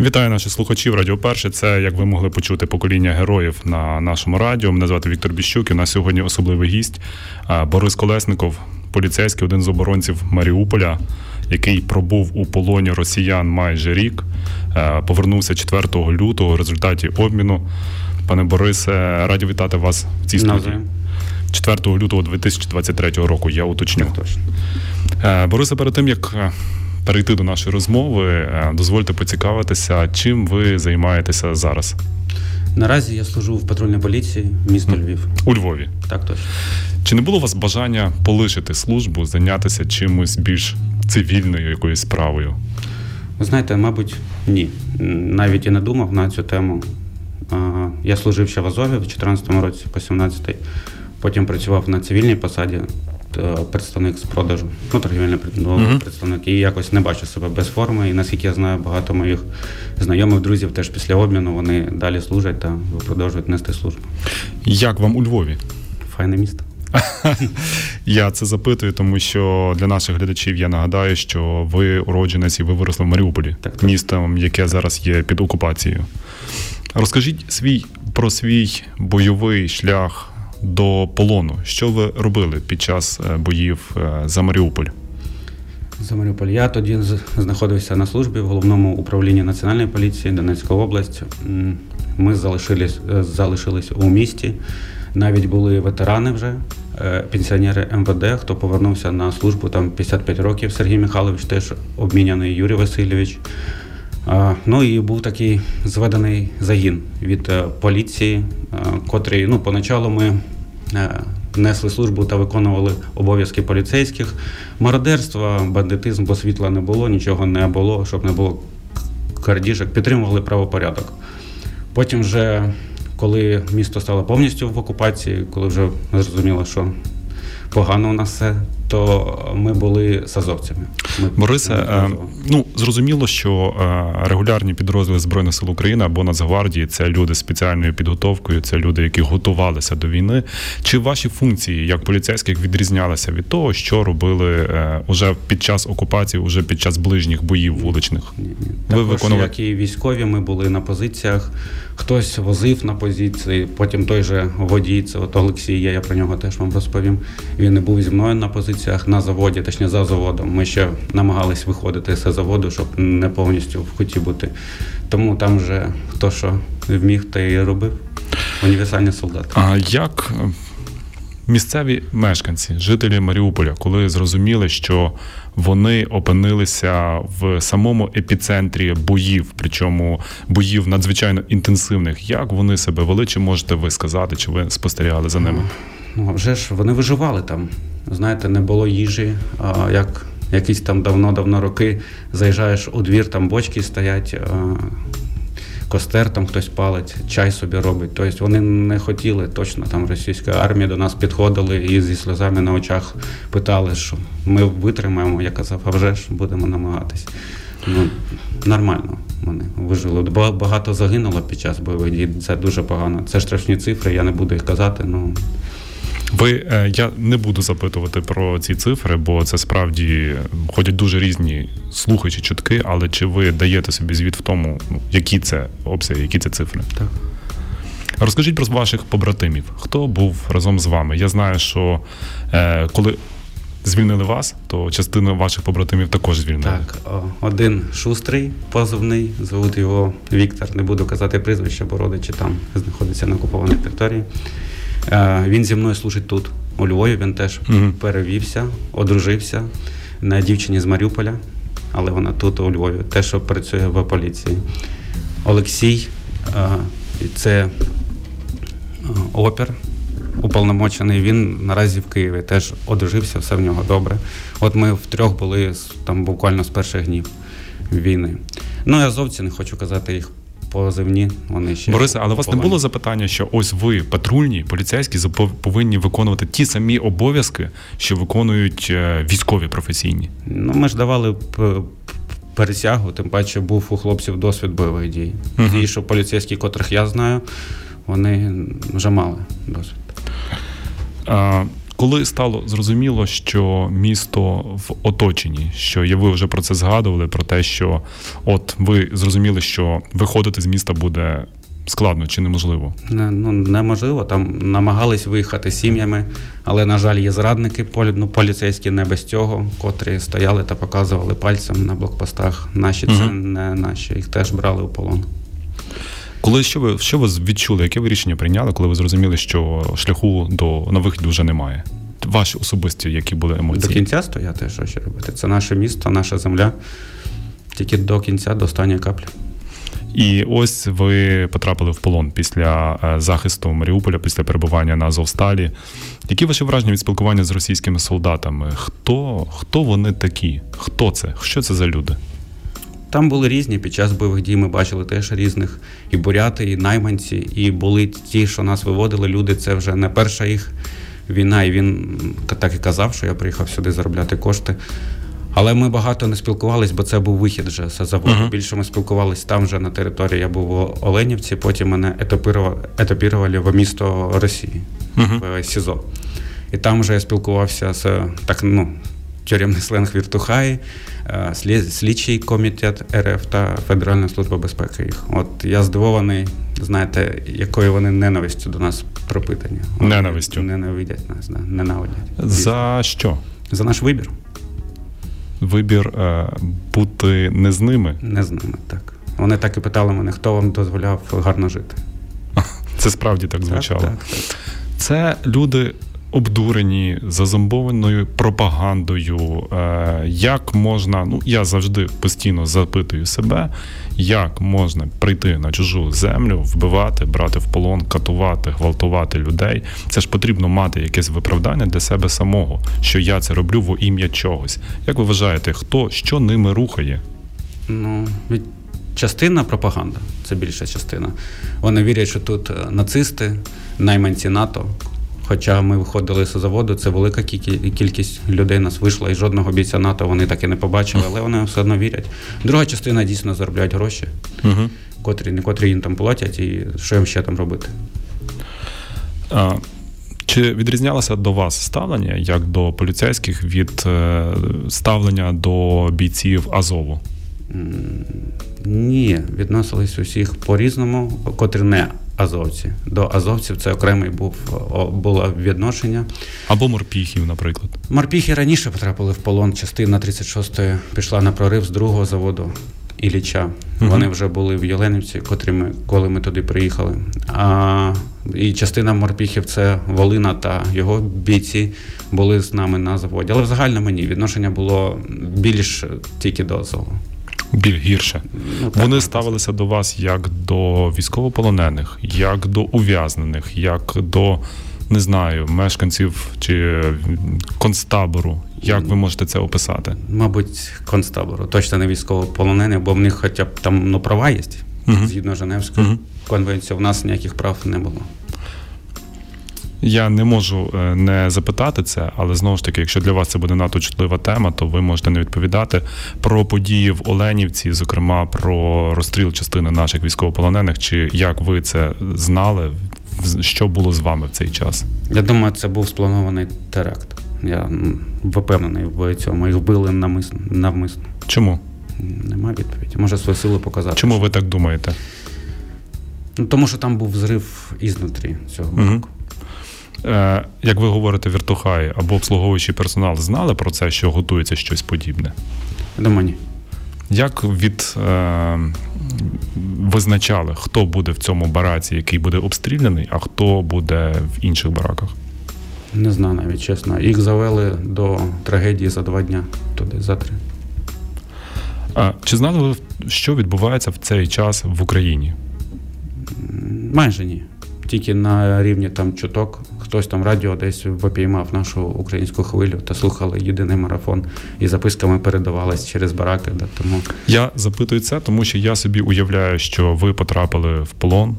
Вітаю наших слухачів Радіо Перше. Це як ви могли почути покоління героїв на нашому радіо. Мене звати Віктор Біщук. і У нас сьогодні особливий гість Борис Колесников, поліцейський, один з оборонців Маріуполя, який пробув у полоні росіян майже рік. Повернувся 4 лютого в результаті обміну. Пане Борисе, раді вітати вас в цій студії. 4 лютого 2023 року. Я уточню. Точно. Борисе, перед тим як перейти до нашої розмови, е, дозвольте поцікавитися, чим ви займаєтеся зараз. Наразі я служу в патрульній поліції міста Львів. У Львові. Так, точно. Чи не було у вас бажання полишити службу, зайнятися чимось більш цивільною якоюсь справою? Ви знаєте, мабуть, ні. Навіть і не думав на цю тему. Я служив ще в Азові в 2014 році, по 17-й. Потім працював на цивільній посаді. Е, представник з продажу, ну торгівельний uh представник, і якось не бачу себе без форми. І наскільки я знаю, багато моїх знайомих друзів теж після обміну вони далі служать та продовжують нести службу. Як вам у Львові? Файне місто. Я це запитую, тому що для наших глядачів я нагадаю, що ви уродженець і ви виросли в Маріуполі, так, містом, яке зараз є під окупацією. Розкажіть свій про свій бойовий шлях до полону. Що ви робили під час е, боїв е, за Маріуполь? За Маріуполь. Я тоді знаходився на службі в головному управлінні Національної поліції Донецької області. Ми залишились, е, залишились у місті. Навіть були ветерани вже, пенсіонери МВД, хто повернувся на службу там 55 років. Сергій Михайлович, теж обміняний Юрій Васильович. Ну і був такий зведений загін від поліції, котрий ну, поначалу ми Е, несли службу та виконували обов'язки поліцейських. Мародерства, бандитизм, бо світла не було, нічого не було, щоб не було кардіжок, підтримували правопорядок. Потім, вже, коли місто стало повністю в окупації, коли вже зрозуміло, що погано у нас все, то ми були з азовцями. Ми Борисе, е, ну зрозуміло, що е, регулярні підрозділи збройних сил України або Нацгвардії це люди з спеціальною підготовкою, це люди, які готувалися до війни. Чи ваші функції як поліцейських відрізнялися від того, що робили е, уже під час окупації, уже під час ближніх боїв вуличних? Ні, ні. Ви Також, виконували... як і військові, ми були на позиціях. Хтось возив на позиції, потім той же водій, це от Олексій є, я про нього теж вам розповім. Він не був зі мною на позиціях на заводі, точніше за заводом. Ми ще намагались виходити з заводу, щоб не повністю в куті бути. Тому там вже хто що вміг, той і робив. Універсальний солдат. А як місцеві мешканці, жителі Маріуполя, коли зрозуміли, що вони опинилися в самому епіцентрі боїв, причому боїв надзвичайно інтенсивних, як вони себе вели? Чи можете ви сказати, чи ви спостерігали за ними? Ну, вже ж вони виживали там. Знаєте, не було їжі. А як якісь там давно-давно роки заїжджаєш у двір, там бочки стоять, костер там хтось палить, чай собі робить. Тобто вони не хотіли точно там російська армія до нас підходили і зі сльозами на очах питали, що ми витримаємо. Я казав, а вже ж будемо намагатись. Ну, Нормально вони вижили. Багато загинуло під час бойових дій. Це дуже погано. Це штрафні цифри, я не буду їх казати. ну... Ви е, я не буду запитувати про ці цифри, бо це справді ходять дуже різні слухи чи чутки, але чи ви даєте собі звіт в тому, ну, які це обсяги, які це цифри? Так. Розкажіть про ваших побратимів. Хто був разом з вами? Я знаю, що е, коли звільнили вас, то частину ваших побратимів також звільнили. Так, один шустрий позивний, звуть його Віктор. Не буду казати прізвище, бо родичі там знаходяться на окупованій території. Е, він зі мною служить тут, у Львові. Він теж угу. перевівся, одружився на дівчині з Маріуполя, але вона тут, у Львові, теж працює в поліції. Олексій е, це е, опер. Уповномочений, він наразі в Києві теж одружився, все в нього добре. От ми втрьох були там буквально з перших днів війни. Ну я зовсім не хочу казати їх позивні. Вони ще Борисе, але у вас не було запитання, що ось ви патрульні поліцейські повинні виконувати ті самі обов'язки, що виконують е, військові професійні? Ну ми ж давали пересягу, тим паче був у хлопців досвід бойових дій. Угу. І що поліцейські, котрих я знаю, вони вже мали досвід. Коли стало зрозуміло, що місто в оточенні, що і ви вже про це згадували, про те, що от ви зрозуміли, що виходити з міста буде складно чи неможливо? Не, ну, неможливо. Там намагались виїхати сім'ями, але, на жаль, є зрадники полі, ну, поліцейські не без цього, котрі стояли та показували пальцем на блокпостах. Наші це не наші, їх теж брали у полон. Коли що ви що ви відчули? Яке ви рішення прийняли, коли ви зрозуміли, що шляху до на вихід вже немає? Ваші особисті, які були емоції? До кінця стояти, що ще робити. Це наше місто, наша земля. Тільки до кінця, до останньої каплі. І ось ви потрапили в полон після е, захисту Маріуполя, після перебування на Азовсталі. Які ваші враження від спілкування з російськими солдатами? Хто, хто вони такі? Хто це? Що це за люди? Там були різні під час бойових дій. Ми бачили теж різних і буряти, і найманці, і були ті, що нас виводили. Люди, це вже не перша їх війна. І він так і казав, що я приїхав сюди заробляти кошти. Але ми багато не спілкувались, бо це був вихід вже з заводу. Мгм. Більше ми спілкувались там вже на території. Я був в Оленівці, потім мене етапірували, етапірували в місто Росії Мгм. в СІЗО. І там вже я спілкувався з так, ну, тюремний сленг Віртухаї, е, слідчий комітет РФ та Федеральна служба безпеки їх. От я здивований, знаєте, якою вони ненавистю до нас пропитані. Вони Ненавистю? Ненавидять нас, да, ненавидять. За що? За наш вибір. Вибір е, бути не з ними. Не з ними, так. Вони так і питали мене, хто вам дозволяв гарно жити. Це справді так звучало. Так, так, так. Це люди обдурені зазомбованою пропагандою. Е, як можна, ну я завжди постійно запитую себе, як можна прийти на чужу землю, вбивати, брати в полон, катувати, гвалтувати людей. Це ж потрібно мати якесь виправдання для себе самого, що я це роблю во ім'я чогось. Як ви вважаєте, хто що ними рухає? Ну, частина пропаганда, це більша частина. Вони вірять, що тут е, нацисти, найманці НАТО. Хоча ми виходили з заводу, це велика кількість людей нас вийшла, і жодного бійця НАТО вони так і не побачили, але вони все одно вірять. Друга частина дійсно заробляють гроші, Угу. котрі не котрі їм там платять, і що їм ще там робити. А, Чи відрізнялося до вас ставлення як до поліцейських від е, ставлення до бійців Азову? Ні, відносились усіх по-різному, котрі не азовці. До азовців це окремий був було відношення. Або морпіхів, наприклад. Морпіхи раніше потрапили в полон. Частина 36-ї пішла на прорив з другого заводу Ілліча. Мгм. Вони вже були в Єленівці, котрі ми, коли ми туди приїхали. А, і частина морпіхів це Волина та його бійці були з нами на заводі. Але в загальному ні. Відношення було більш тільки до Азову. Біль гірше. Ну, Вони так. ставилися до вас як до військовополонених, як до ув'язнених, як до не знаю, мешканців чи концтабору. Як ви можете це описати? Мабуть, концтабору. Точно не військовополонений, бо в них хоча б там ну, права є. Мгм. Згідно Женевської Мгм. конвенції, у нас ніяких прав не було. Я не можу е, не запитати це, але знову ж таки, якщо для вас це буде надто чутлива тема, то ви можете не відповідати про події в Оленівці, зокрема про розстріл частини наших військовополонених. Чи як ви це знали? Що було з вами в цей час? Я думаю, це був спланований теракт. Я впевнений в цьому. Їх вбили намисно, навмисно. Чому? Нема відповіді. Може свою силу показати. Чому ви так думаєте? Ну, тому що там був взрив ізнутрі цього Мгм. будинку. Е, як ви говорите, віртухаї або обслуговуючий персонал знали про це, що готується щось подібне? Думаю, ні. Як від е, визначали, хто буде в цьому бараці, який буде обстріляний, а хто буде в інших бараках? Не знаю навіть чесно. Їх завели до трагедії за два дня, туди за три. А, чи знали ви, що відбувається в цей час в Україні? Майже ні. Тільки на рівні там чуток, хтось там радіо десь випіймав нашу українську хвилю та слухали єдиний марафон і записками передавались через бараки. Да, тому Я запитую це, тому що я собі уявляю, що ви потрапили в полон,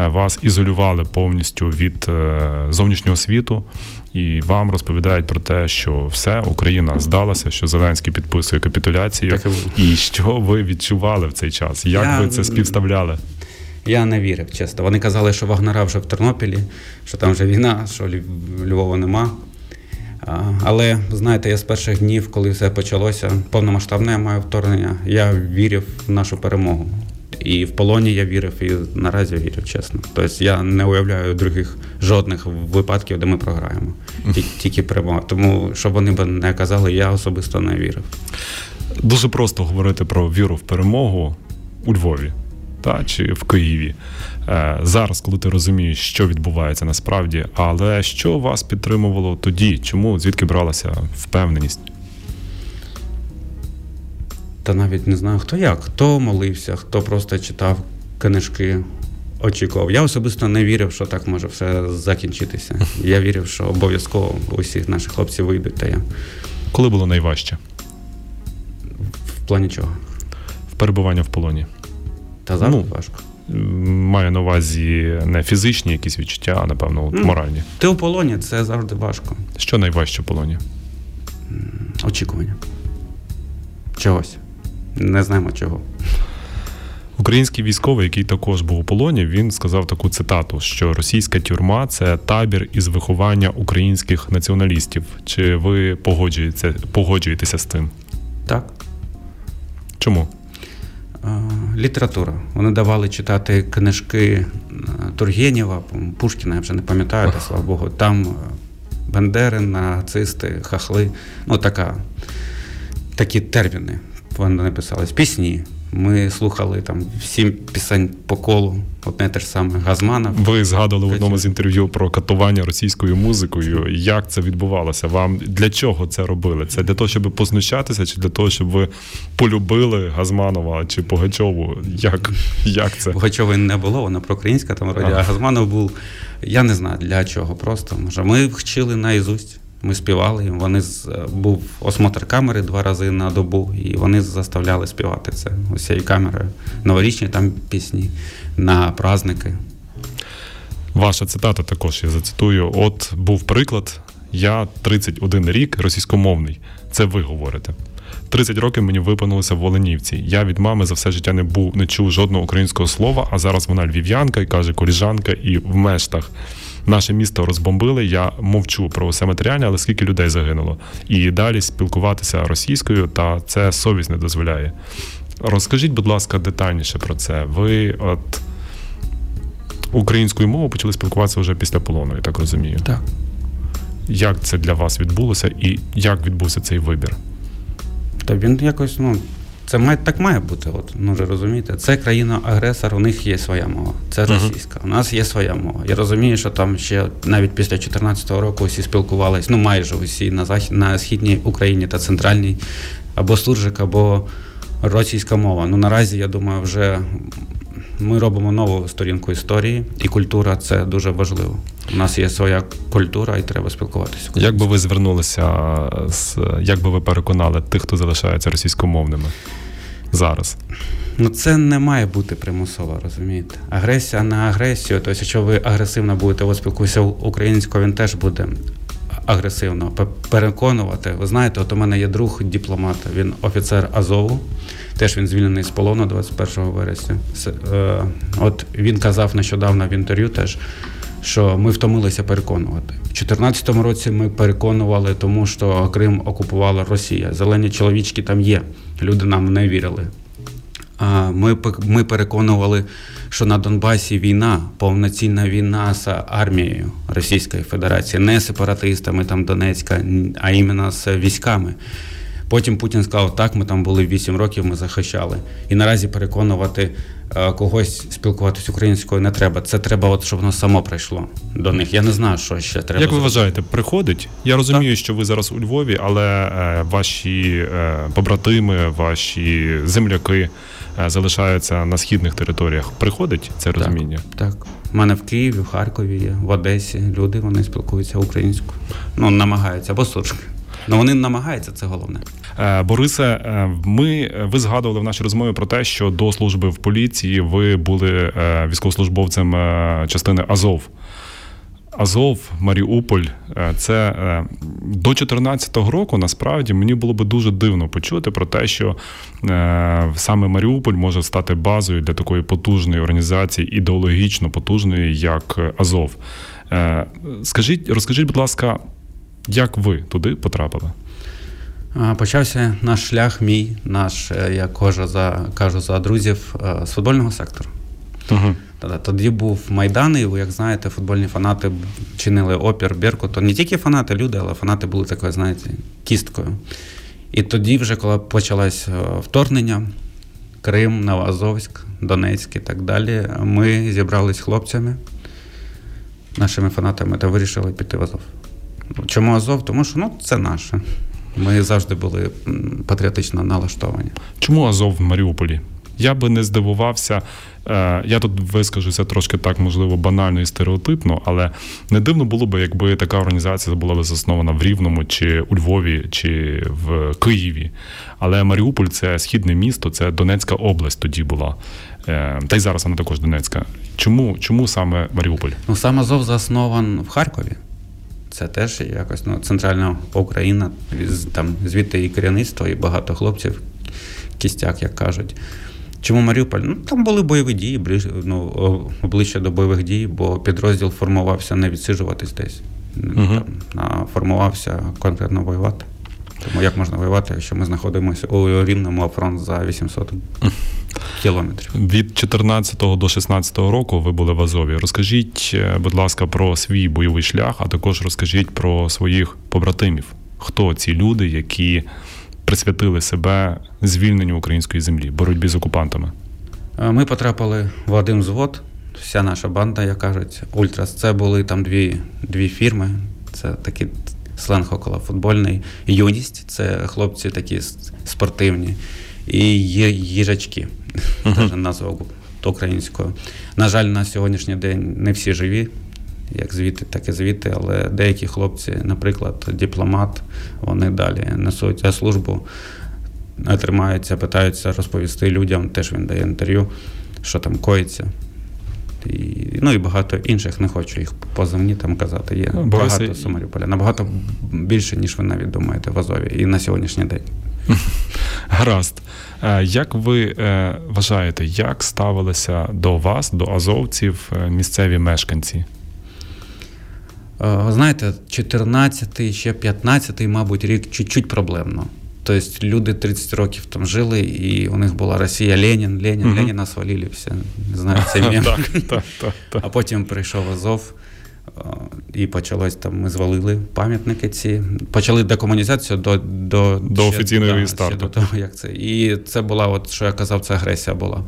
е, вас ізолювали повністю від е, зовнішнього світу, і вам розповідають про те, що все, Україна здалася, що Зеленський підписує капітуляцію. Так і. І що ви відчували в цей час? Як Я- ви це співставляли? Я не вірив, чесно. Вони казали, що Вагнера вже в Тернопілі, що там вже війна, що Львова нема. Але знаєте, я з перших днів, коли все почалося, повномасштабне моє вторгнення, я вірив в нашу перемогу. І в полоні я вірив, і наразі вірю, чесно. Тобто я не уявляю других жодних випадків, де ми програємо. Тільки перемога. Тому, щоб вони б не казали, я особисто не вірив. Дуже просто говорити про віру в перемогу у Львові та, чи в Києві. Е, зараз, коли ти розумієш, що відбувається насправді, але що вас підтримувало тоді? Чому звідки бралася впевненість? Та навіть не знаю, хто як, хто молився, хто просто читав книжки, очікував. Я особисто не вірив, що так може все закінчитися. Я вірив, що обов'язково усі наші хлопці вийдуть, та я Коли було найважче? в плані чого. В перебування в полоні? Та завжди Ну, важко. Маю на увазі не фізичні якісь відчуття, а напевно от моральні. Ти у полоні це завжди важко. Що найважче в полоні? Очікування. Чогось. Не знаємо чого. Український військовий, який також був у полоні, він сказав таку цитату: що російська тюрма це табір із виховання українських націоналістів. Чи ви погоджуєтеся, погоджуєтеся з тим? Так. Чому? Е, Література. Вони давали читати книжки е, Тургенєва, Пушкіна, я вже не пам'ятаю, та слава Богу. Там Бендери, нацисти, хахли. Ну, така, такі терміни. Вони написались. Пісні. Ми слухали там сім пісень по колу, одне те ж саме Газманов. Ви згадували в одному з інтерв'ю про катування російською музикою. Як це відбувалося? Вам для чого це робили? Це для того, щоб познущатися, чи для того, щоб ви полюбили Газманова чи Погачову? Як, як це? Пугачова не було, вона проукраїнська там вроді, Ага. а Газманов був. Я не знаю для чого. Просто може. Ми вчили наїзусть. Ми співали. Вони з був осмотр камери два рази на добу, і вони заставляли співати це усією камерою. Новорічні там пісні на праздники. Ваша цитата також я зацитую. От був приклад. Я 31 рік російськомовний. Це ви говорите. 30 років мені виповнилося в Волинівці. Я від мами за все життя не був, не чув жодного українського слова, а зараз вона львів'янка і каже коліжанка і в мештах. Наше місто розбомбили. Я мовчу про все матеріальне, але скільки людей загинуло. І далі спілкуватися російською, та це совість не дозволяє. Розкажіть, будь ласка, детальніше про це. Ви от українською мовою почали спілкуватися вже після полону, я так розумію. Так. Як це для вас відбулося і як відбувся цей вибір? Та він якось, ну, це має, так має бути. От, ну вже розумієте, це країна-агресор, у них є своя мова. Це російська. У нас є своя мова. Я розумію, що там ще навіть після 2014 року усі спілкувалися, ну майже усі на захід на східній Україні та центральній, або суржик, або російська мова. Ну наразі я думаю, вже ми робимо нову сторінку історії, і культура це дуже важливо. У нас є своя культура, і треба спілкуватися. Як би ви звернулися з як би ви переконали тих, хто залишається російськомовними зараз? Ну, це не має бути примусово, розумієте? Агресія на агресію. Тобто, якщо ви агресивно будете от спілкуюся українською, він теж буде агресивно переконувати. Ви знаєте, от у мене є друг дипломат, він офіцер Азову. Теж він звільнений з полону 21 вересня. Е, От він казав нещодавно в інтерв'ю теж, що ми втомилися переконувати. У 2014 році ми переконували, тому що Крим окупувала Росія. Зелені чоловічки там є. Люди нам не вірили. Ми, ми переконували, що на Донбасі війна, повноцінна війна з армією Російської Федерації, не сепаратистами там Донецька, а іменно з військами. Потім Путін сказав, так, ми там були 8 років, ми захищали. І наразі переконувати е, когось спілкуватися українською не треба. Це треба, от, щоб воно само прийшло до них. Я не знаю, що ще треба. як ви вважаєте, приходить? Я розумію, що ви зараз у Львові, але е, ваші е, побратими, ваші земляки залишаються на східних територіях. Приходить це розуміння? Так. У мене в Києві, в Харкові є, в Одесі люди вони спілкуються українською. Ну, намагаються, або суржики. Ну вони намагаються, це головне. Е, Борисе, е, ми ви згадували в нашій розмові про те, що до служби в поліції ви були е, військовослужбовцем е, частини Азов. Азов, Маріуполь, е, це е, до 2014 року насправді мені було би дуже дивно почути про те, що е, саме Маріуполь може стати базою для такої потужної організації, ідеологічно потужної, як Азов. Е, Скажіть, розкажіть, будь ласка, Як ви туди потрапили? Почався наш шлях, мій, наш, е, я кажу за кажу за друзів е, з футбольного сектору. Угу. Тоді був Майдан, і ви як знаєте, футбольні фанати чинили опір Беркуту. Не тільки фанати, люди, але фанати були такою, знаєте, кісткою. І тоді, вже, коли почалось е, вторгнення, Крим, Новоазовськ, Донецьк і так далі, ми зібрались хлопцями, нашими фанатами, та вирішили піти в Азов. Чому Азов? Тому що ну, це наше. Ми завжди були патріотично налаштовані. Чому Азов в Маріуполі? Я би не здивувався. Е, я тут вискажуся трошки так, можливо, банально і стереотипно, але не дивно було б, якби така організація була б заснована в Рівному, чи у Львові, чи в Києві. Але Маріуполь це східне місто, це Донецька область тоді була. Е, та й зараз вона також Донецька. Чому чому саме Маріуполь? Ну сам Азов заснований в Харкові. Це теж якось ну, центральна Україна, там звідти і керівництво, і багато хлопців, кістяк, як кажуть. Чому Маріуполь? Ну там були бойові дії, ну, обличчя до бойових дій, бо підрозділ формувався не відсиджуватись десь, угу. там, а формувався конкретно воювати. Тому як можна воювати, якщо ми знаходимося у Рівному, а фронт за 800 кілометрів? Від 14 до 16 року ви були в Азові. Розкажіть, е, будь ласка, про свій бойовий шлях, а також розкажіть про своїх побратимів. Хто ці люди, які присвятили себе звільненню української землі, боротьбі з окупантами? Е, ми потрапили в один взвод. Вся наша банда, як кажуть, Ультрас. Це були там дві дві фірми. Це такі сленг около футбольний. Юність це хлопці такі спортивні. І їжачки, uh-huh. назва українською. На жаль, на сьогоднішній день не всі живі як звідти, так і звідти, але деякі хлопці, наприклад, дипломат, вони далі несуть службу, тримаються, питаються розповісти людям, теж він дає інтерв'ю, що там коїться. І, Ну і багато інших, не хочу їх позивні там казати. Є ну, багато з Маріуполя. Набагато більше, ніж ви навіть думаєте в Азові і на сьогоднішній день. Гаразд. Е, як ви е, вважаєте, як ставилися до вас, до азовців, е, місцеві мешканці? Знаєте, 14-й, ще 15-й, мабуть, рік чуть-чуть проблемно. Тобто люди 30 років там жили, і у них була Росія Ленін, Ленін, uh-huh. Леніна свалили все. Не знаю, це мем. А потім прийшов Азов. І почалось там, ми звалили пам'ятники ці, почали декомунізацію до до, до офіційної да, старту. До того, як це. І це була, от що я казав, це агресія була.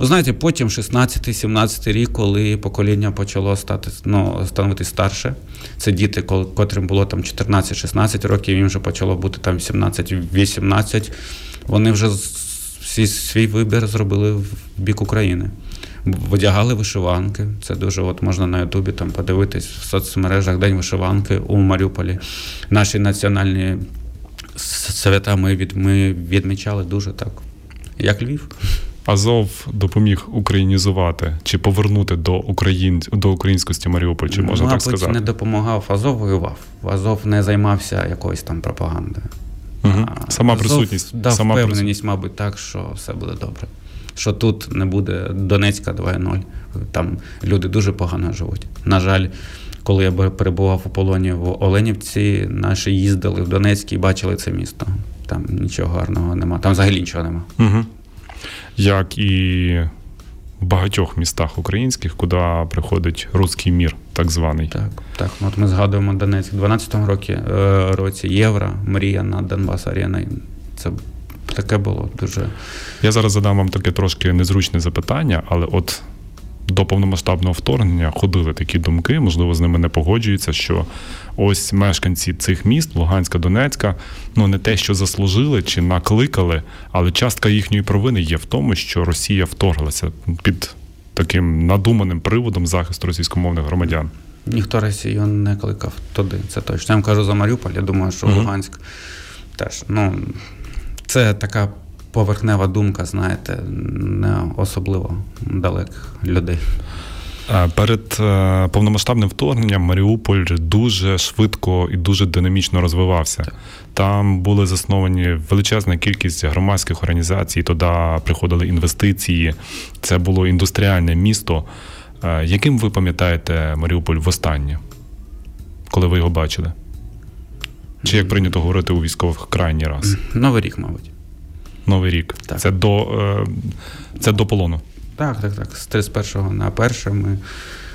Ви знаєте, потім 16-17 рік, коли покоління почало стати ну, становити старше, це діти, котрим було там 14-16 років, їм вже почало бути там 17-18, вони вже свій вибір зробили в бік України. Видягали вишиванки. Це дуже от можна на Ютубі там подивитись в соцмережах День вишиванки у Маріуполі. Наші національні свята ми від, ми відмічали дуже так, як Львів. Азов допоміг українізувати чи повернути до україн до українськості Маріуполь, чи можна Мабуть, так сказати? не допомагав Азов воював. Азов не займався якоюсь там пропагандою. Угу. Сама Азов присутність дав сама впевненість, мабуть, так, що все буде добре. Що тут не буде Донецька 2.0. Там люди дуже погано живуть. На жаль, коли я перебував у полоні в Оленівці, наші їздили в Донецьк і бачили це місто. Там нічого гарного нема. Там взагалі нічого нема. Угу як і в багатьох містах українських, куди приходить руський мір, так званий. Так, так. От ми згадуємо Донецьк. У 12-му році, е, році Євро, мрія на Донбас Арена. Це таке було дуже. Я зараз задам вам таке трошки незручне запитання, але от до повномасштабного вторгнення ходили такі думки, можливо, з ними не погоджуються, що ось мешканці цих міст, Луганська, Донецька, ну не те, що заслужили чи накликали, але частка їхньої провини є в тому, що Росія вторглася під таким надуманим приводом захисту російськомовних громадян. Ніхто Росію не кликав туди. Це точно. Я вам кажу за Маріуполь. Я думаю, що uh-huh. Луганськ теж ну це така поверхнева думка, знаєте, не особливо далеких людей. Е, перед е, повномасштабним вторгненням Маріуполь дуже швидко і дуже динамічно розвивався. Там були засновані величезна кількість громадських організацій, туди приходили інвестиції. Це було індустріальне місто. Е, яким ви пам'ятаєте Маріуполь востаннє, коли ви його бачили? Чи як прийнято говорити у військових крайній раз? Новий рік, мабуть. Новий рік. Так. Це до це до полону. Так, так, так. З 31 на 1 ми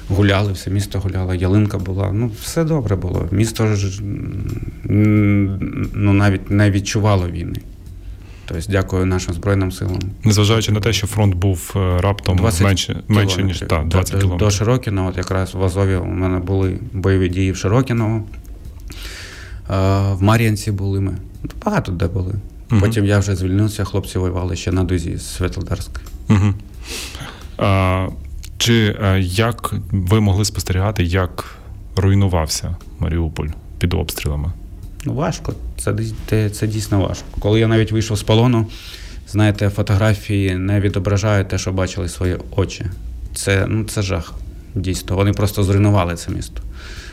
гуляли, все місто гуляло, ялинка була. Ну, все добре було. Місто ж ну, навіть не відчувало війни. Тобто, дякую нашим Збройним силам. Незважаючи на те, що фронт був е, раптом 20 менше, менше ніж та, 20 до, до кілометрів. От якраз в Азові у мене були бойові дії в Широкіново. Е, В Мар'янці були ми. Ну, Багато де були. Потім я вже звільнився, хлопці воювали ще на дузі з Світлодарської. Угу. А, чи е, як ви могли спостерігати, як руйнувався Маріуполь під обстрілами? Ну, важко. Це, те- це дійсно важко. Коли я навіть вийшов з полону, знаєте, фотографії не відображають те, що бачили свої очі. Це, ну, це жах. Дійсно. Вони просто зруйнували це місто.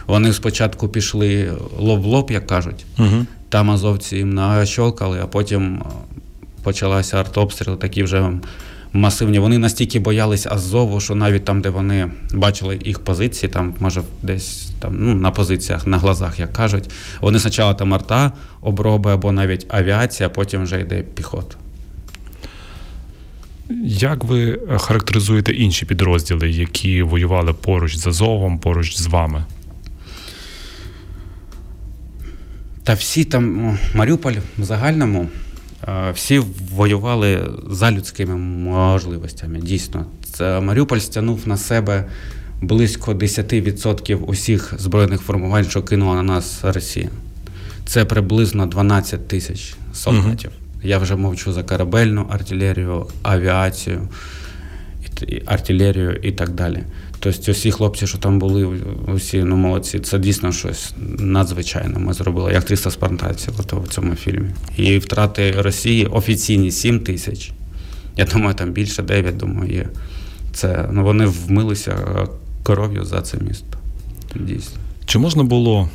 Вони спочатку пішли лоб в лоб, як кажуть. Угу. Там азовці їм нащолкали, а потім е, почалася артобстріл, такі вже масивні. Вони настільки боялись Азову, що навіть там, де вони бачили їх позиції, там, може, десь там, ну, на позиціях, на глазах, як кажуть, вони спочатку там арта оброби або навіть авіація, а потім вже йде піхота. Як ви характеризуєте інші підрозділи, які воювали поруч з Азовом, поруч з вами? Та всі там, ну, Маріуполь в загальному, всі воювали за людськими можливостями. Дійсно, це Маріуполь стягнув на себе близько 10% усіх збройних формувань, що кинула на нас Росія. Це приблизно 12 тисяч солдатів. Я вже мовчу за корабельну артилерію, авіацію, артилерію і так далі. Тобто, усі хлопці, що там були, усі ну молодці, це дійсно щось надзвичайне. Ми зробили, як 300 спартанців в цьому фільмі. І втрати Росії офіційні 7 тисяч. Я думаю, там більше 9, думаю, є. Це ну вони вмилися е, кров'ю за це місто. Дійсно. Чи можна було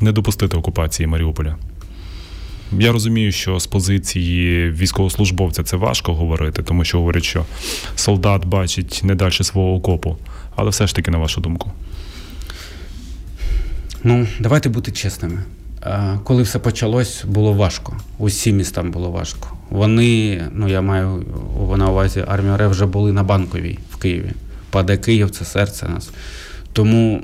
не допустити окупації Маріуполя? Я розумію, що з позиції військовослужбовця це важко говорити, тому що говорять, що солдат бачить не далі свого окопу. Але все ж таки, на вашу думку. Ну, давайте бути чесними. Коли все почалось, було важко. Усім містам було важко. Вони, ну я маю на увазі, армія РФ вже були на банковій в Києві. Паде Київ, це серце нас. Тому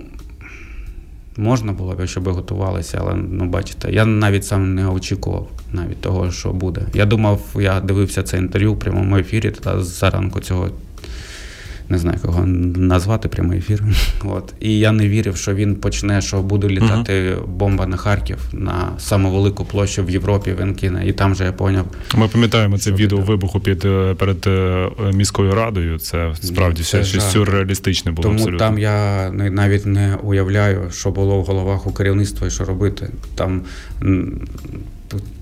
можна було б, щоб готувалися, але ну бачите, я навіть сам не очікував навіть того, що буде. Я думав, я дивився це інтерв'ю в прямому ефірі та заранку цього. Не знаю, кого назвати прямий ефір. От. І я не вірив, що він почне, що буде літати бомба на Харків на саму велику площу в Європі, він кине. І там же я поняв, Ми пам'ятаємо це відео вибуху під е, перед е, міською радою. Це справді все щось сюрреалістичне було Тому абсолютно. там я навіть не уявляю, що було в головах у керівництва і що робити. Там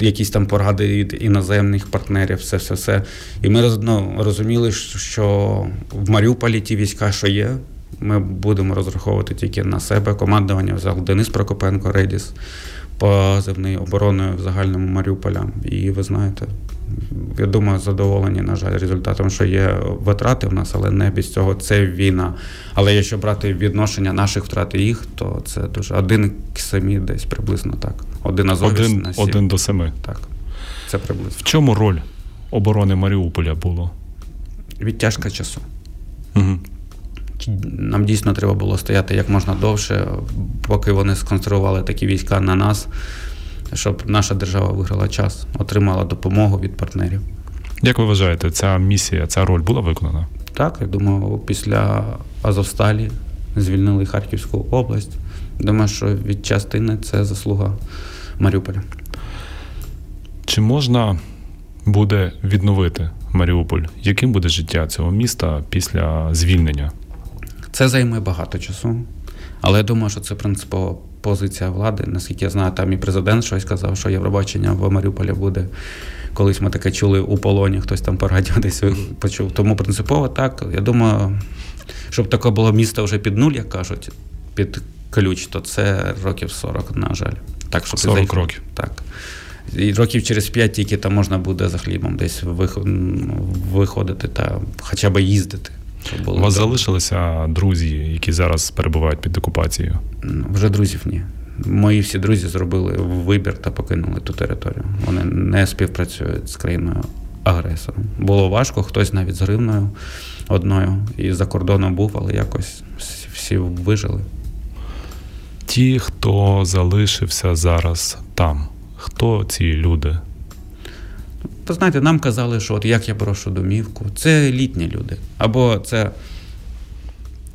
якісь там поради від іноземних партнерів, все, все, все. І ми ну, розуміли, що в Маріуполі ті війська, що є, ми будемо розраховувати тільки на себе. Командування взяв Денис Прокопенко, Редіс, позивний обороною в загальному Маріуполя. І ви знаєте, я думаю, задоволені, на жаль, результатом, що є витрати в нас, але не без цього це війна. Але якщо брати відношення наших втрат і їх, то це дуже один к самі десь приблизно так. Один азовець один, на сім. один до семи. Так. Це приблизно. В чому роль оборони Маріуполя було? Відтяжка часу. Угу. Нам дійсно треба було стояти як можна довше, поки вони сконцентрували такі війська на нас, щоб наша держава виграла час, отримала допомогу від партнерів. Як ви вважаєте, ця місія, ця роль була виконана? Так, я думаю, після Азовсталі звільнили Харківську область. Думаю, що від частини це заслуга Маріуполя. Чи можна буде відновити Маріуполь? Яким буде життя цього міста після звільнення? Це займе багато часу, але я думаю, що це принципова позиція влади. Наскільки я знаю, там і президент щось сказав, що Євробачення в Маріуполі буде. Колись ми таке чули у полоні, хтось там по радіо десь почув. Тому принципово так. Я думаю, щоб таке було місто вже під нуль, як кажуть, під ключ, то це років 40, на жаль. Так, щоб 40 зайти. років. Так. І років через 5 тільки там можна буде за хлібом десь виходити та хоча б їздити. було У вас добре. залишилися друзі, які зараз перебувають під окупацією? Ну, Вже друзів ні. Мої всі друзі зробили вибір та покинули ту територію. Вони не співпрацюють з країною агресором. Було важко, хтось навіть з гривною одною і за кордоном був, але якось всі вижили. Ті, хто залишився зараз там, хто ці люди? То знаєте, нам казали, що от як я прошу домівку, це літні люди. Або це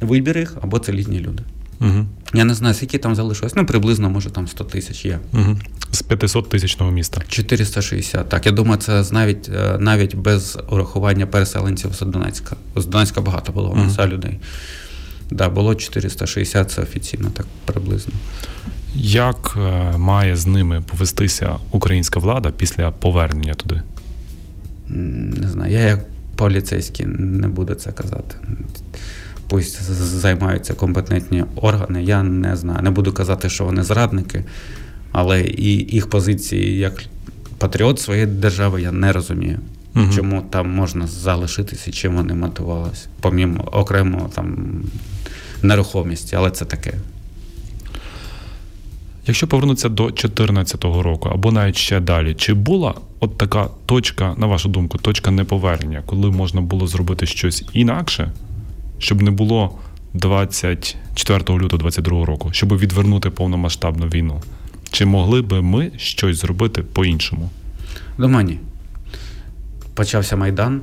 вибір їх, або це літні люди. Угу. Я не знаю, скільки там залишилось. Ну, приблизно, може, там 100 тисяч є. Угу. З 500 тисячного міста. 460. Так, я думаю, це навіть е, навіть без урахування переселенців з Донецька. З Донецька багато було у нас людей. Да, було 460, це офіційно, так приблизно. Як е, має з ними повестися українська влада після повернення туди? Не знаю, я як поліцейський не буду це казати. Пусть займаються компетентні органи. Я не знаю. Не буду казати, що вони зрадники, але і їх позиції як патріот своєї держави я не розумію. Мгм. Чому там можна залишитися і чим вони мотивувалися, помімо окремо там нерухомісті, але це таке. Якщо повернутися до 2014 року або навіть ще далі, чи була от така точка, на вашу думку, точка неповернення, коли можна було зробити щось інакше, щоб не було 24 лютого 22 року, щоб відвернути повномасштабну війну? Чи могли би ми щось зробити по-іншому? Думаю, ні. Почався Майдан,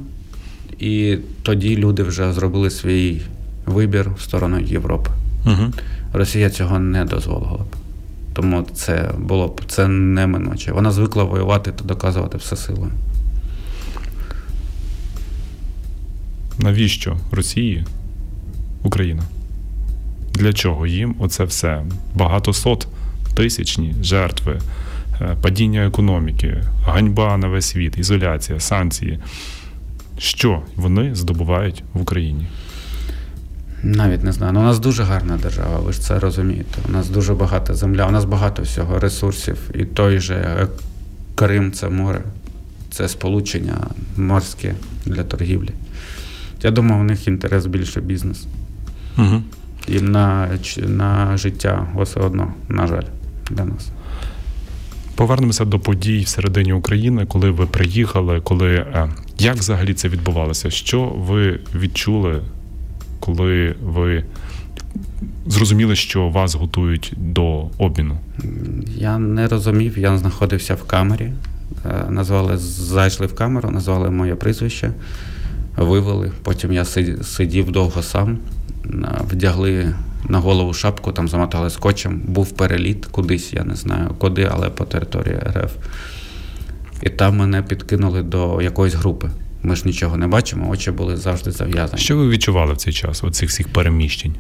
і тоді люди вже зробили свій вибір в сторону Європи. Угу. Росія цього не дозволила б. Тому це було б це неминуче. Вона звикла воювати та доказувати все силою. Навіщо Росії Україна? Для чого їм оце все? Багато сот, тисячні жертви, е, падіння економіки, ганьба на весь світ, ізоляція, санкції. Що вони здобувають в Україні? Навіть не знаю. Ну, у нас дуже гарна держава, ви ж це розумієте. У нас дуже багата земля, у нас багато всього ресурсів. І той же е, Крим це море, це сполучення морське для торгівлі. Я думаю, у них інтерес більше бізнес. Угу. Їм на, на життя все одно, на жаль, для нас. Повернемося до подій всередині України, коли ви приїхали, коли е, як взагалі це відбувалося? Що ви відчули, коли ви зрозуміли, що вас готують до обміну? Я не розумів, я знаходився в камері. Е, Назвали, зайшли в камеру, назвали моє прізвище, вивели. Потім я сидів довго сам, е, вдягли на голову шапку, там замотали скотчем. Був переліт кудись, я не знаю куди, але по території РФ. І там мене підкинули до якоїсь групи. Ми ж нічого не бачимо, очі були завжди зав'язані. Що ви відчували в цей час, оцих всіх переміщень?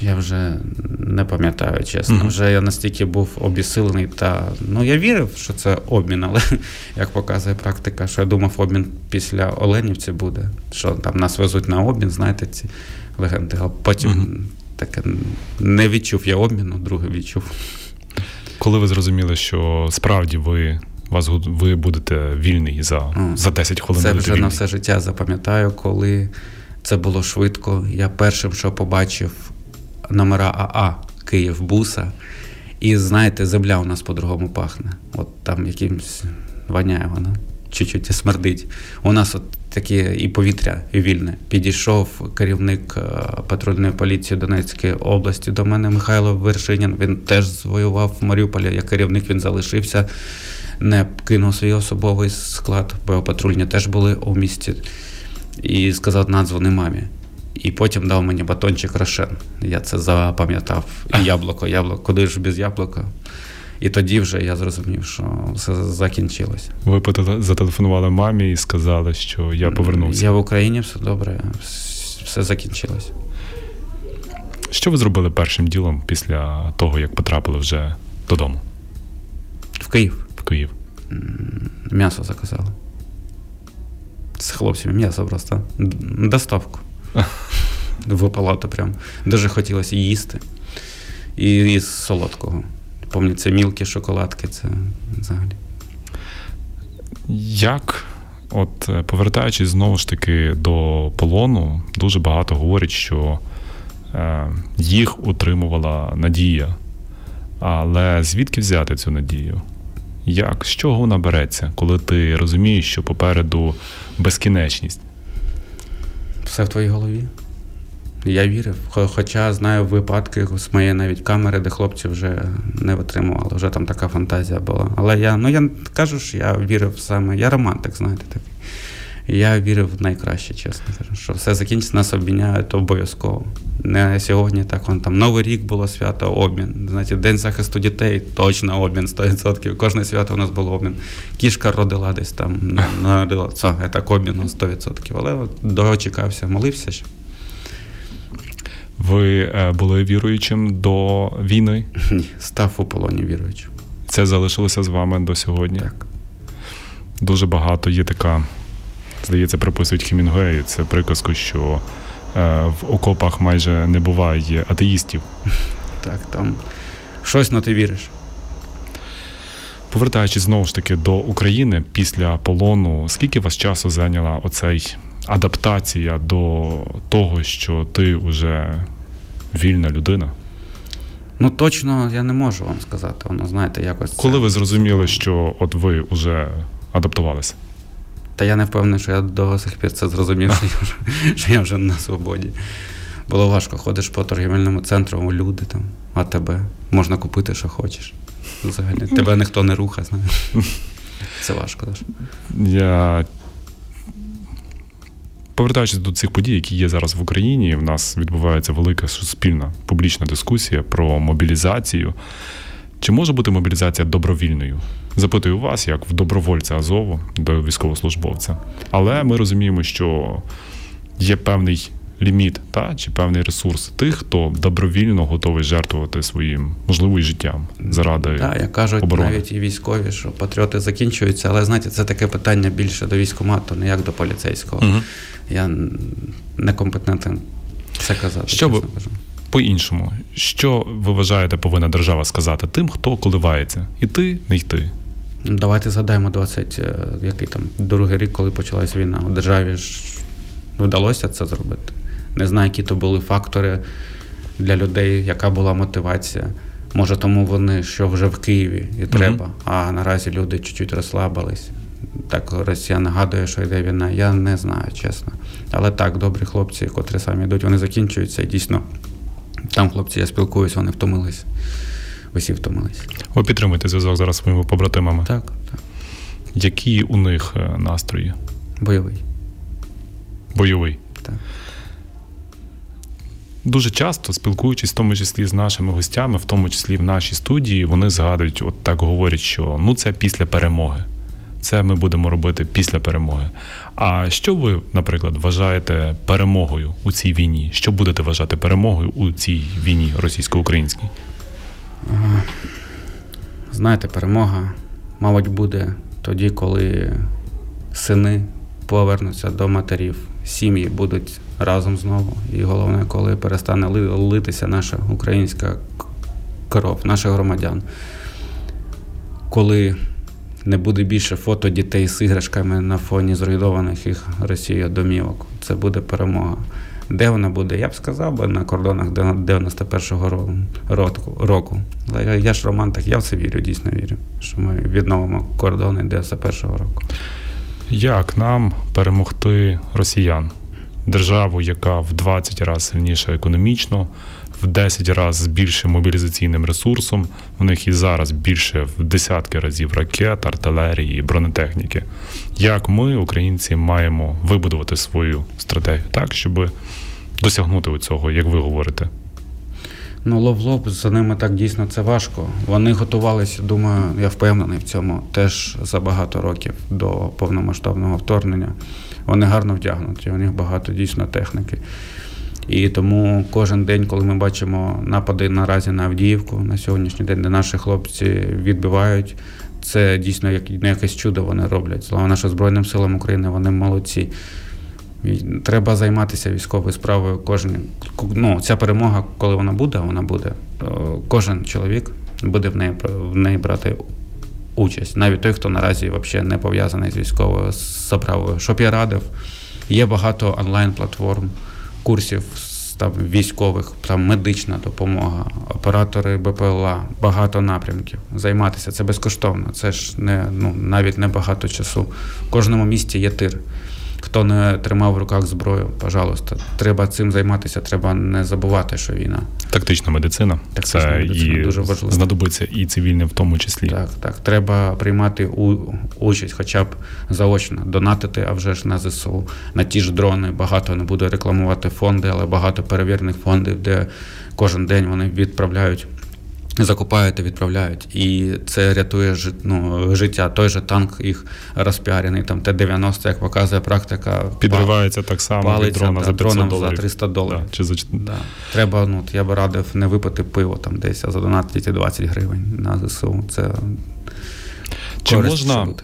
Я вже не пам'ятаю, чесно. Мгм. Вже я настільки був обісилений та ну я вірив, що це обмін, але як показує практика, що я думав, обмін після Оленівці буде. Що там нас везуть на обмін, знаєте, ці легенди. А потім Мгм. таке не відчув я обміну, другий відчув. Коли ви зрозуміли, що справді ви, вас, ви будете вільний за, Мгм. за 10 хвилин Це вже на все життя запам'ятаю, коли це було швидко. Я першим, що побачив номера АА Київ буса. І знаєте, земля у нас по-другому пахне. От там якимсь воняє вона, чуть-чуть і смердить. У нас от таке і повітря і вільне. Підійшов керівник е, патрульної поліції Донецької області до мене Михайло Вершинін. Він теж звоював в Маріуполі. Як керівник він залишився, не кинув свій особовий склад, бо патрульні теж були у місті. І сказав, надзвони мамі. І потім дав мені батончик Рошен. Я це запам'ятав. І яблуко, яблуко, куди ж без яблука. І тоді вже я зрозумів, що все закінчилось. Ви зателефонували мамі і сказали, що я повернувся. Я в Україні, все добре, все закінчилось. Що ви зробили першим ділом після того, як потрапили вже додому В Київ в Київ? м'ясо заказали. З хлопцями м'ясо просто. Доставку. В палату прям. Дуже хотілося їсти. І, і з солодкого. Пам'ятаю, це мілкі шоколадки, це взагалі. Як, от е, повертаючись знову ж таки до полону, дуже багато говорять, що е, їх утримувала надія. Але звідки взяти цю надію? Як? З чого вона береться, коли ти розумієш, що попереду безкінечність? Все в твоїй голові. Я вірив. Хоча знаю випадки з моєї навіть камери, де хлопці вже не витримували, вже там така фантазія була. Але я, ну я кажу що я вірив саме, я романтик, знаєте, такий. І Я вірив в найкраще, чесно кажу, що все закінчиться, нас обміняють обов'язково. Не сьогодні, так он там Новий рік було свято, обмін. Знаєте, День захисту дітей, точно обмін 100%. Кожне свято у нас було обмін. Кішка родила десь там, народила. Це так обмін 100%. Але от дочекався, молився ще. Ви е, були віруючим до війни? Ні, став у полоні віруючим. Це залишилося з вами до сьогодні? Так. Дуже багато є така, здається, приписують Хемінгуею. Це приказку, що е, в окопах майже не буває атеїстів. Так, там щось на ти віриш. Повертаючись знову ж таки до України після полону, скільки вас часу зайняла оцей адаптація до того, що ти вже вільна людина? Ну точно я не можу вам сказати. Воно знаєте, якось. це- Коли ви зрозуміли, що от ви вже адаптувалися? Та я не впевнений, що я до сих пір це зрозумів, що я вже, що я вже на свободі. Було важко, ходиш по торгівельному центру, люди там, а тебе можна купити, що хочеш. Взагалі, тебе ніхто не рухає, знаєш. Це важко. Дуже. Я повертаючись до цих подій, які є зараз в Україні, в нас відбувається велика суспільна публічна дискусія про мобілізацію. Чи може бути мобілізація добровільною? Запитую вас, як в добровольця Азову до військовослужбовця. Але ми розуміємо, що є певний ліміт та чи певний ресурс тих, хто добровільно готовий жертвувати своїм можливо і життям заради Так, як кажуть оборони. навіть і військові, що патріоти закінчуються, але знаєте, це таке питання більше до військкомату, не як до поліцейського. Мгм. Я некомпетентен це казати. Що чесно кажу. По-іншому, що ви вважаєте, повинна держава сказати тим, хто коливається? Іти, не йти. Ну, Давайте згадаємо 20, е, який там другий рік, коли почалась війна. У державі ж вдалося це зробити. Не знаю, які то були фактори для людей, яка була мотивація. Може, тому вони що вже в Києві і треба, а наразі люди чуть-чуть розслабились. Так Росія нагадує, що йде війна. Я не знаю, чесно. Але так, добрі хлопці, котрі самі йдуть, вони закінчуються. І дійсно, там хлопці, я спілкуюся, вони втомились. Усі втомились. Ви підтримуєте зв'язок зараз своїми побратимами. Так, так. Які у них е, настрої? Бойовий. Бойовий. Так. Дуже часто, спілкуючись, в тому числі з нашими гостями, в тому числі в нашій студії, вони згадують, от так говорять, що ну це після перемоги. Це ми будемо робити після перемоги. А що ви, наприклад, вважаєте перемогою у цій війні? Що будете вважати перемогою у цій війні російсько-українській? Знаєте, перемога, мабуть, буде тоді, коли сини повернуться до матерів, сім'ї будуть разом знову. І головне, коли перестане литися наша українська кров, наших громадян. Коли не буде більше фото дітей з іграшками на фоні зруйнованих їх Росією домівок. Це буде перемога. Де вона буде? Я б сказав би на кордонах 91-го року-. Але я, ж романтик, я в це вірю, дійсно вірю, що ми відновимо кордони 91-го року. Як нам перемогти росіян? Державу, яка в 20 разів сильніша економічно, в 10 разів з більшим мобілізаційним ресурсом. У них і зараз більше в десятки разів ракет, артилерії, бронетехніки. Як ми, українці, маємо вибудувати свою стратегію так, щоб досягнути цього, як ви говорите? Ну, лоб лоб за ними так дійсно це важко. Вони готувалися, думаю, я впевнений в цьому, теж за багато років до повномасштабного вторгнення. Вони гарно вдягнуті, у них багато дійсно техніки. І тому кожен день, коли ми бачимо напади наразі на Авдіївку на сьогоднішній день, де наші хлопці відбивають, це дійсно як ну, якесь чудо вони роблять. Слава нашим Збройним силам України, вони молодці. Треба займатися військовою справою. Кожен ну, ця перемога, коли вона буде, вона буде. Кожен чоловік буде в неї в неї брати участь. Навіть той, хто наразі взагалі не пов'язаний з військовою справою. Щоб я радив, є багато онлайн-платформ, курсів там військових, там медична допомога, оператори БПЛА, багато напрямків. Займатися це безкоштовно. Це ж не ну навіть не багато часу. В кожному місті є тир. Хто не тримав в руках зброю, пожалуйста, треба цим займатися. Треба не забувати, що війна. Тактична медицина. Тактична це медицина і дуже важливо. знадобиться і цивільним в тому числі. Так, так. Треба приймати у, участь, хоча б заочно, донатити, а вже ж на ЗСУ, на ті ж дрони. Багато не буду рекламувати фонди, але багато перевірених фондів, де кожен день вони відправляють. Закупають і відправляють, і це рятує ну, життя. Той же танк їх розпіарений, там Т-90, як показує практика, Підривається так само від дрона да, за 500 дроном доларів. за 300 доларів. Да, чи за... Да. Треба, ну, я би радив не випити пиво там десь, а задонатити 20 гривень на ЗСУ. Це Чи користь можна-.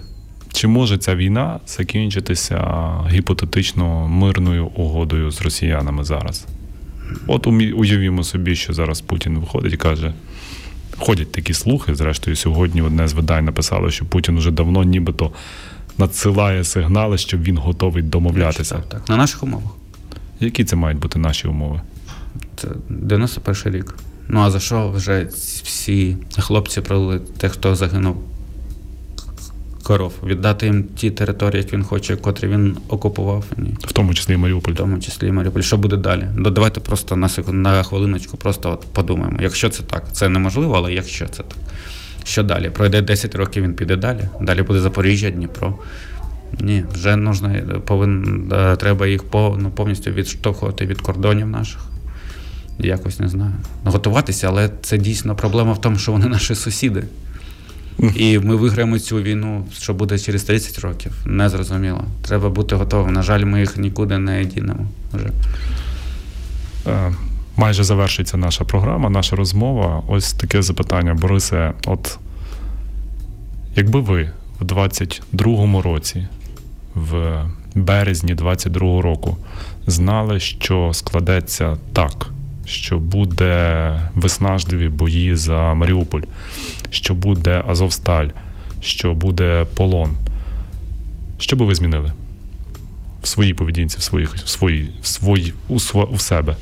Чи може ця війна закінчитися гіпотетично мирною угодою з росіянами зараз? От уявімо собі, що зараз Путін виходить і каже: ходять такі слухи. Зрештою, сьогодні одне з видань написало, що Путін уже давно нібито надсилає сигнали, що він готовий домовлятися. Так, так. На наших умовах. Які це мають бути наші умови? Це 91 рік. Ну а за що вже всі хлопці пролили тих, хто загинув коров? Віддати їм ті території, які він хоче, котрі він окупував. Ні. В тому числі і Маріуполь. В тому числі і Маріуполь. Що буде далі? Ну, давайте просто на секунду, на хвилиночку просто от подумаємо. Якщо це так, це неможливо, але якщо це так. Що далі? Пройде 10 років, він піде далі. Далі буде Запоріжжя, Дніпро. Ні, вже нужно, повин, е, треба їх ну, повністю відштовхувати від кордонів наших. Якось не знаю. Готуватися, але це дійсно проблема в тому, що вони наші сусіди. І ми виграємо цю війну, що буде через 30 років. Незрозуміло. Треба бути готовим. На жаль, ми їх нікуди не дінемо вже. Е, Майже завершується наша програма, наша розмова. Ось таке запитання, Борисе. От якби ви в 22-му році, в березні 22-го року, знали, що складеться так, що буде виснажливі бої за Маріуполь, що буде Азовсталь, що буде полон. Що би ви змінили в своїй поведінці, в своїх, в своїй, в свої, у, у себе?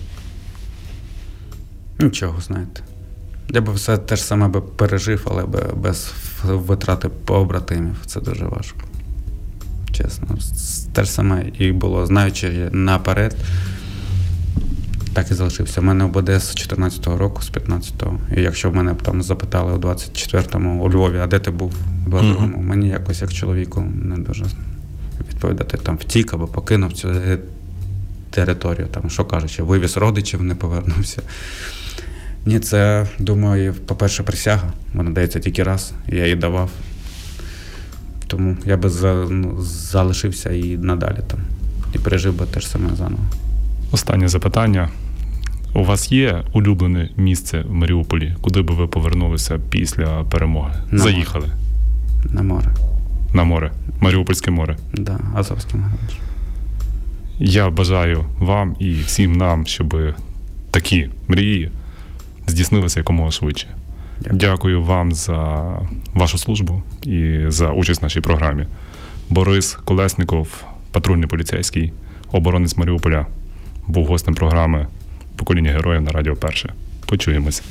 Нічого, знаєте. Я би все те ж саме би пережив, але би без витрати побратимів. Це дуже важко. Чесно. Те ж саме і було, знаючи наперед, так і залишився. У мене ОБД з 14-го року, з 15-го. І якщо в мене б там запитали у 24-му у Львові, а де ти був у 22-му, мені якось як чоловіку не дуже відповідати там втік або покинув цю е, територію. Там, що кажучи, вивіз родичів, не повернувся. Ні, це, думаю, по-перше, присяга. Вона дається тільки раз, я її давав. Тому я би за, ну, залишився і надалі там. І пережив би те ж саме заново. Останнє запитання. У вас є улюблене місце в Маріуполі, куди би ви повернулися після перемоги? На море. Заїхали На море. на море, Маріупольське море. Да, Азовське море. Я бажаю вам і всім нам, щоб такі мрії здійснилися якомога швидше. Дякую. Дякую вам за вашу службу і за участь в нашій програмі. Борис Колесников, патрульний поліцейський, оборонець Маріуполя, був гостем програми Покоління героїв на Радіо Перше. Почуємося.